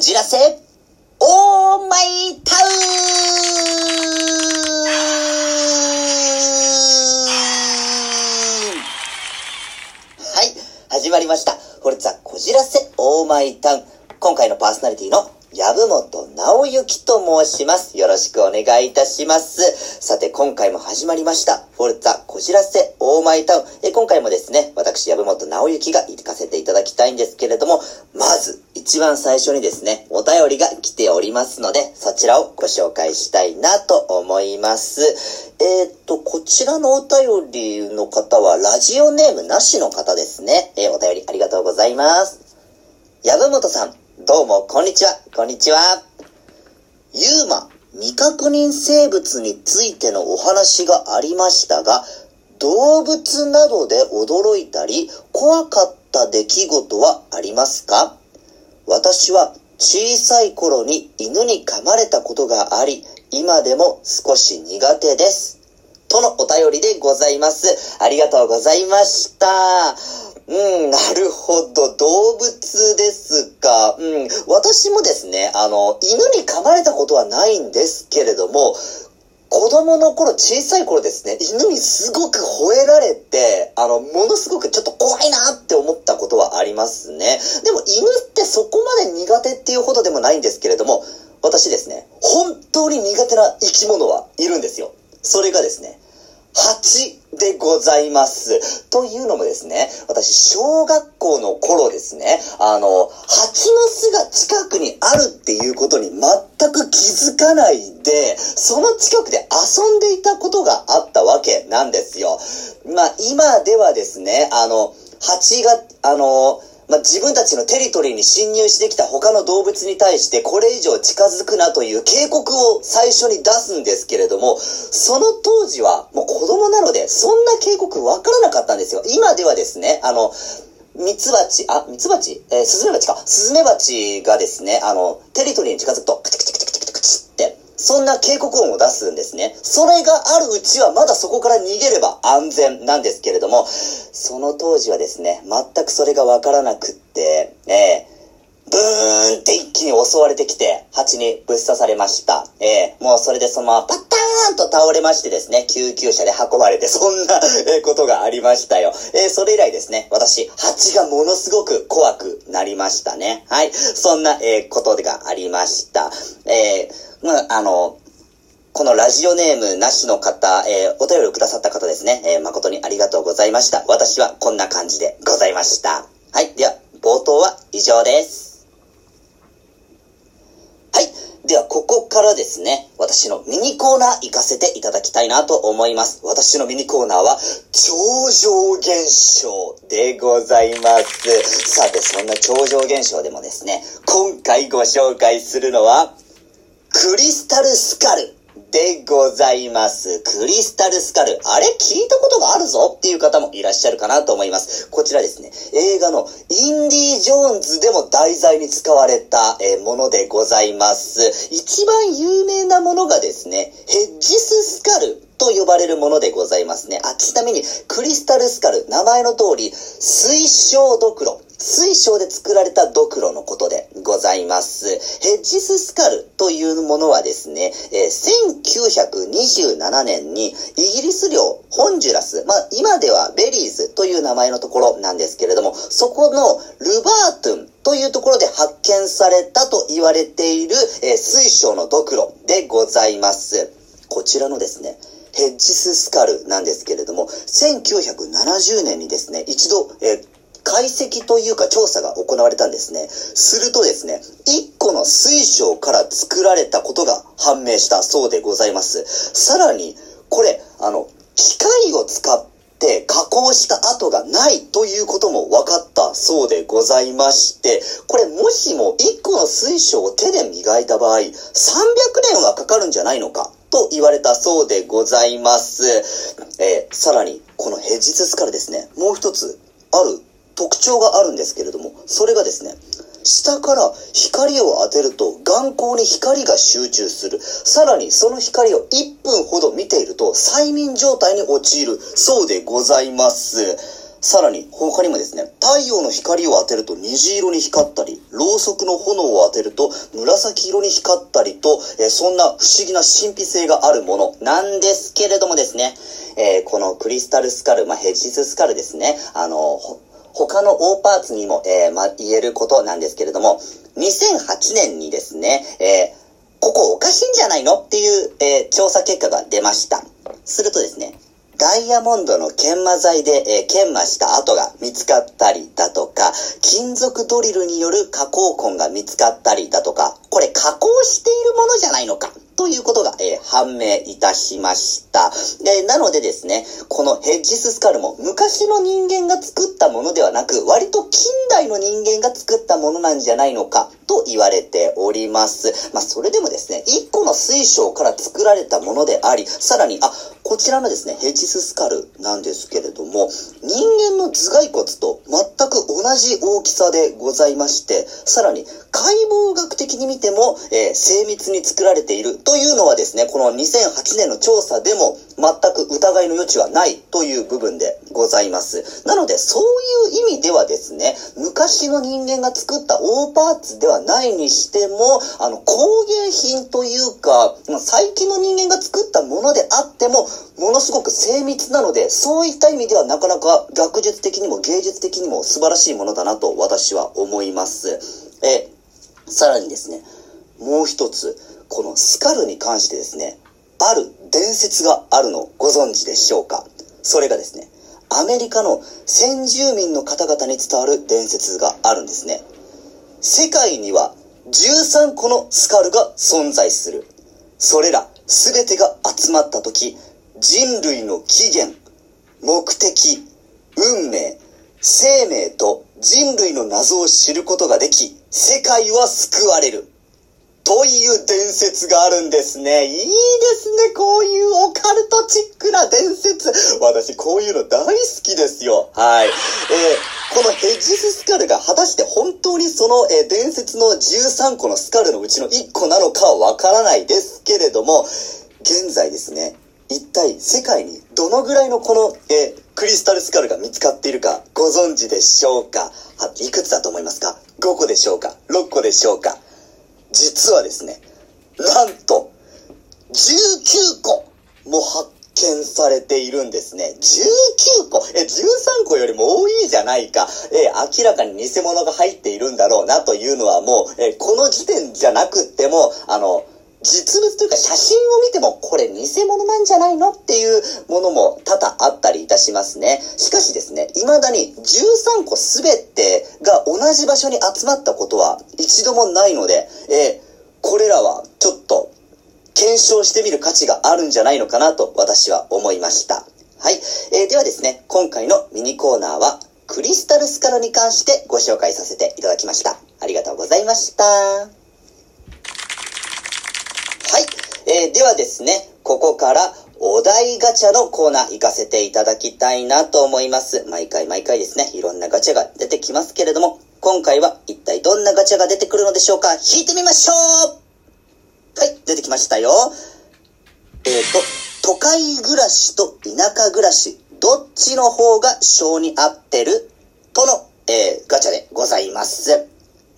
こじらせ、オーマイタウンはい、始まりました。フォルツァこじらせ、オーマイタウン。今回のパーソナリティの籔本直之と申します。よろしくお願いいたします。さて、今回も始まりました。フォルツァこじらせ、オーマイタウン。え今回もですね、私、籔本直之が行かせていただきたいんですけれども、まず、一番最初にですね、お便りが来ておりますので、そちらをご紹介したいなと思います。えーっと、こちらのお便りの方は、ラジオネームなしの方ですね。えーお便りありがとうございます。籔本さん、どうも、こんにちは。こんにちは。ユーマ、未確認生物についてのお話がありましたが、動物などで驚いたり、怖かった出来事はありますか？私は小さい頃に犬に噛まれたことがあり、今でも少し苦手です。とのお便りでございます。ありがとうございました。うん、なるほど。動物ですか。うん、私もですね、あの、犬に噛まれたことはないんですけれども、子供の頃、小さい頃ですね、犬にすごく吠えられて、あの、ものすごくちょっと怖いなって思ったことはありますね。でも犬ってそこまで苦手っていうほどでもないんですけれども、私ですね、本当に苦手な生き物はいるんですよ。それがですね、蜂でございます。というのもですね、私、小学校の頃ですね、あの、蜂の巣が近くにあるっていうことに全く気づかないで、その近くで遊んでいたことがあったわけなんですよ。まあ、今ではですね、あの、蜂が、あの、まあ、自分たちのテリトリーに侵入してきた他の動物に対してこれ以上近づくなという警告を最初に出すんですけれども、その当時はもう子供なのでそんな警告わからなかったんですよ。今ではですね、あの、ミツバチ、あ、ミツバチ？えースズメバチか。スズメバチがですね、あの、テリトリーに近づくと、カチカチカチ、そんな警告音を出すんですね。それがあるうちはまだそこから逃げれば安全なんですけれども、その当時はですね、全くそれがわからなくって、ええブーンって一気に襲われてきて、蜂にぶっ刺されました。ええもうそれでそのままパッターンと倒れましてですね、救急車で運ばれて、そんなえことがありましたよ。えーそれ以来ですね、私、蜂がものすごく怖くなりましたね。はい。そんな、えーことがありました。えーまあ、あの、このラジオネームなしの方、えーお便りをくださった方ですね、えー誠にありがとうございました。私はこんな感じでございました。はい。では、冒頭は以上です。はい。では、ここからですね、私のミニコーナー行かせていただきたいなと思います。私のミニコーナーは、超常現象でございます。さて、そんな超常現象でもですね、今回ご紹介するのは、クリスタルスカルでございます。クリスタルスカル。あれ聞いたことがあるぞっていう方もいらっしゃるかなと思います。こちらですね、映画のインディ・ジョーンズでも題材に使われた、えものでございます。一番有名なものがですね、ヘッジススカル。と呼ばれるものでございますね。あ、ちなみに、クリスタルスカル、名前の通り、水晶ドクロ。水晶で作られたドクロのことでございます。ヘッジススカルというものはですね、え1927年にイギリス領ホンジュラス、まあ今ではベリーズという名前のところなんですけれども、そこのルバートゥンというところで発見されたと言われている、え水晶のドクロでございます。こちらのですね、ヘッジススカルなんですけれども、1970年にですね、一度、えー解析というか調査が行われたんですね。するとですね、1個の水晶から作られたことが判明したそうでございます。さらに、これ、あの、機械を使って加工した跡がないということも分かったそうでございまして、これもしも1個の水晶を手で磨いた場合、300年はかかるんじゃないのかと言われたそうでございます。えーさらに、このヘッジススカルですね、もう一つある特徴があるんですけれども、それがですね、下から光を当てると眼光に光が集中する。さらにその光を1分ほど見ていると催眠状態に陥るそうでございます。さらに他にもですね、太陽の光を当てると虹色に光ったり、ろうそくの炎を当てると紫色に光ったりと、えー、そんな不思議な神秘性があるものなんですけれどもですね、えー、このクリスタルスカル、まあ、ヘジススカルですね、あの、他の大パーツにも、えー、ま、言えることなんですけれども、2008年にですね、えここおかしいんじゃないのっていう、え調査結果が出ました。するとですね、ダイヤモンドの研磨剤で、え、研磨した跡が見つかったりだとか、金属ドリルによる加工痕が見つかったりだとか、これ加工しているものじゃないのか。ということが、えー、判明いたしました。で、なのでですね、このヘッジススカルも昔の人間が作ったものではなく、割と近代の人間が作ったものなんじゃないのかと言われております。まあ、それでもですね、一個の水晶から作られたものであり、さらに、あ、こちらのですね、ヘチススカルなんですけれども、人間の頭蓋骨と全く同じ大きさでございまして、さらに解剖学的に見ても、えー、精密に作られているとというのはですね、この2008年の調査でも全く疑いの余地はないという部分でございます。なので、そういう意味ではですね、昔の人間が作った大パーツではないにしても、あの、工芸品というか、最近の人間が作ったものであっても、ものすごく精密なので、そういった意味ではなかなか学術的にも芸術的にも素晴らしいものだなと私は思います。え、さらにですね、もう一つ、このスカルに関してですね、ある伝説があるのをご存知でしょうか？それがですね、アメリカの先住民の方々に伝わる伝説があるんですね。世界には13個のスカルが存在する。それら全てが集まった時、人類の起源、目的、運命、生命と人類の謎を知ることができ、世界は救われる。という伝説があるんですね。いいですね。こういうオカルトチックな伝説。私、こういうの大好きですよ。はい。えー、このヘッジススカルが果たして本当にその、えー、伝説の13個のスカルのうちの1個なのかはわからないですけれども、現在ですね、一体世界にどのぐらいのこの、えー、クリスタルスカルが見つかっているかご存知でしょうか？はいくつだと思いますか ?5 個でしょうか ?6 個でしょうか？実はですね、なんと、19個も発見されているんですね。19個え、13個よりも多いじゃないか。え明らかに偽物が入っているんだろうなというのはもう、えこの時点じゃなくっても、あの、実物というか写真を見てもこれ偽物なんじゃないのっていうものも多々あったりいたしますね。しかしですね、未だに13個すべてが同じ場所に集まったことは一度もないので、えー、これらはちょっと検証してみる価値があるんじゃないのかなと私は思いました。はい。えー、ではですね、今回のミニコーナーはクリスタルスカルに関してご紹介させていただきました。ありがとうございました。はいえー、ではですね、ここからお題ガチャのコーナー行かせていただきたいなと思います。毎回毎回ですね、いろんなガチャが出てきますけれども、今回は一体どんなガチャが出てくるのでしょうか引いてみましょうはい、出てきましたよ。えっ、ー、と、都会暮らしと田舎暮らし、どっちの方が性に合ってる？との、えー、ガチャでございます。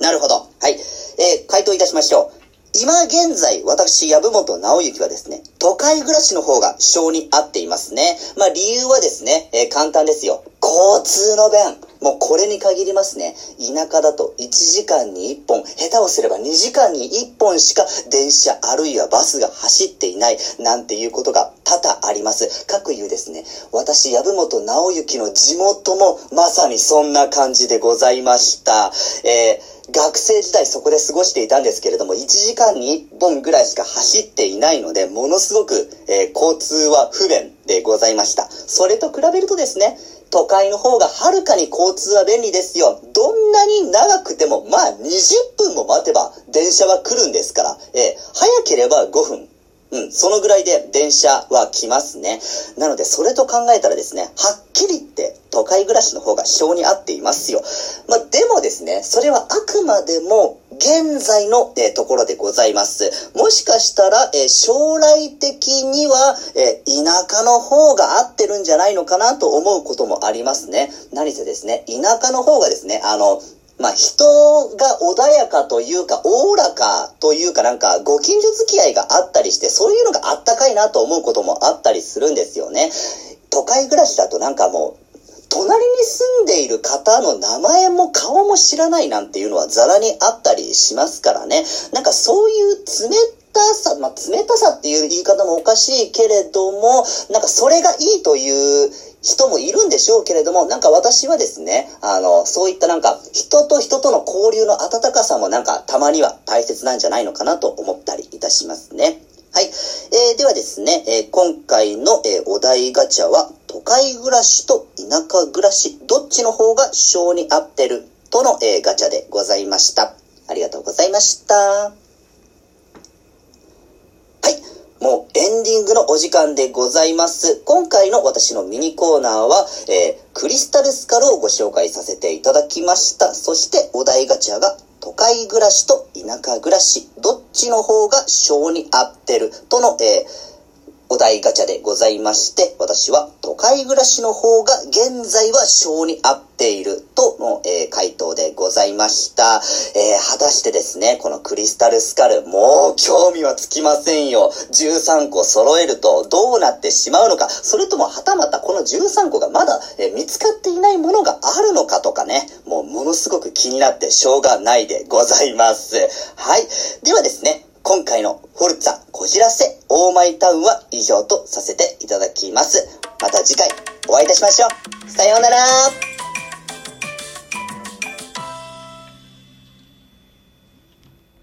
なるほど。はい。えー、回答いたしましょう。今現在、私、籔本直之はですね、都会暮らしの方が性に合っていますね。まあ理由はですね、えー、簡単ですよ。交通の便。もうこれに限りますね。田舎だと1時間に1本、下手をすれば2時間に1本しか電車あるいはバスが走っていないなんていうことが多々あります。各言うですね、私、籔本直之の地元もまさにそんな感じでございました。えー学生時代そこで過ごしていたんですけれども、1時間に1本ぐらいしか走っていないので、ものすごく、えー、交通は不便でございました。それと比べるとですね、都会の方がはるかに交通は便利ですよ。どんなに長くても、まあ20分も待てば電車は来るんですから、えー、早ければ5分、うん、そのぐらいで電車は来ますね。なので、それと考えたらですね、はっきり言って都会暮らしの方が性に合っていますよ。まあ、でもですね、それはあくまでも現在の、えー、ところでございます。もしかしたら、えー、将来的には、えー、田舎の方が合ってるんじゃないのかなと思うこともありますね。何せですね、田舎の方がですね、あの、まあ、人が穏やかというか、おおらかというかなんか、ご近所付き合いがあったりして、そういうのがあったかいなと思うこともあったりするんですよね。都会暮らしだとなんかもう、隣に住んでいる方の名前も顔も知らないなんていうのはザラにあったりしますからね。なんかそういう冷たさ、まあ、冷たさっていう言い方もおかしいけれども、なんかそれがいいという人もいるんでしょうけれども、なんか私はですね、あの、そういったなんか人と人との交流の温かさもなんかたまには大切なんじゃないのかなと思ったりいたしますね。はい。えー、ではですね、えー、今回の、えー、お題ガチャは、都会暮らしと田舎暮らし、どっちの方が性に合ってるとの、えガチャでございました。ありがとうございました。はい。もうエンディングのお時間でございます。今回の私のミニコーナーは、えクリスタルスカルをご紹介させていただきました。そしてお題ガチャが都会暮らしと田舎暮らし、どっちの方が性に合ってるとの、えーお題ガチャでございまして、私は都会暮らしの方が現在は性に合っているとの、えー、回答でございました。えー、果たしてですね、このクリスタルスカル、もう興味はつきませんよ。13個揃えるとどうなってしまうのか、それともはたまたこの13個がまだ、えー、見つかっていないものがあるのかとかね、もうものすごく気になってしょうがないでございます。はい。ではですね、今回のフォルツァこじらせオーマイタウンは以上とさせていただきます。また次回お会いいたしましょう。さようなら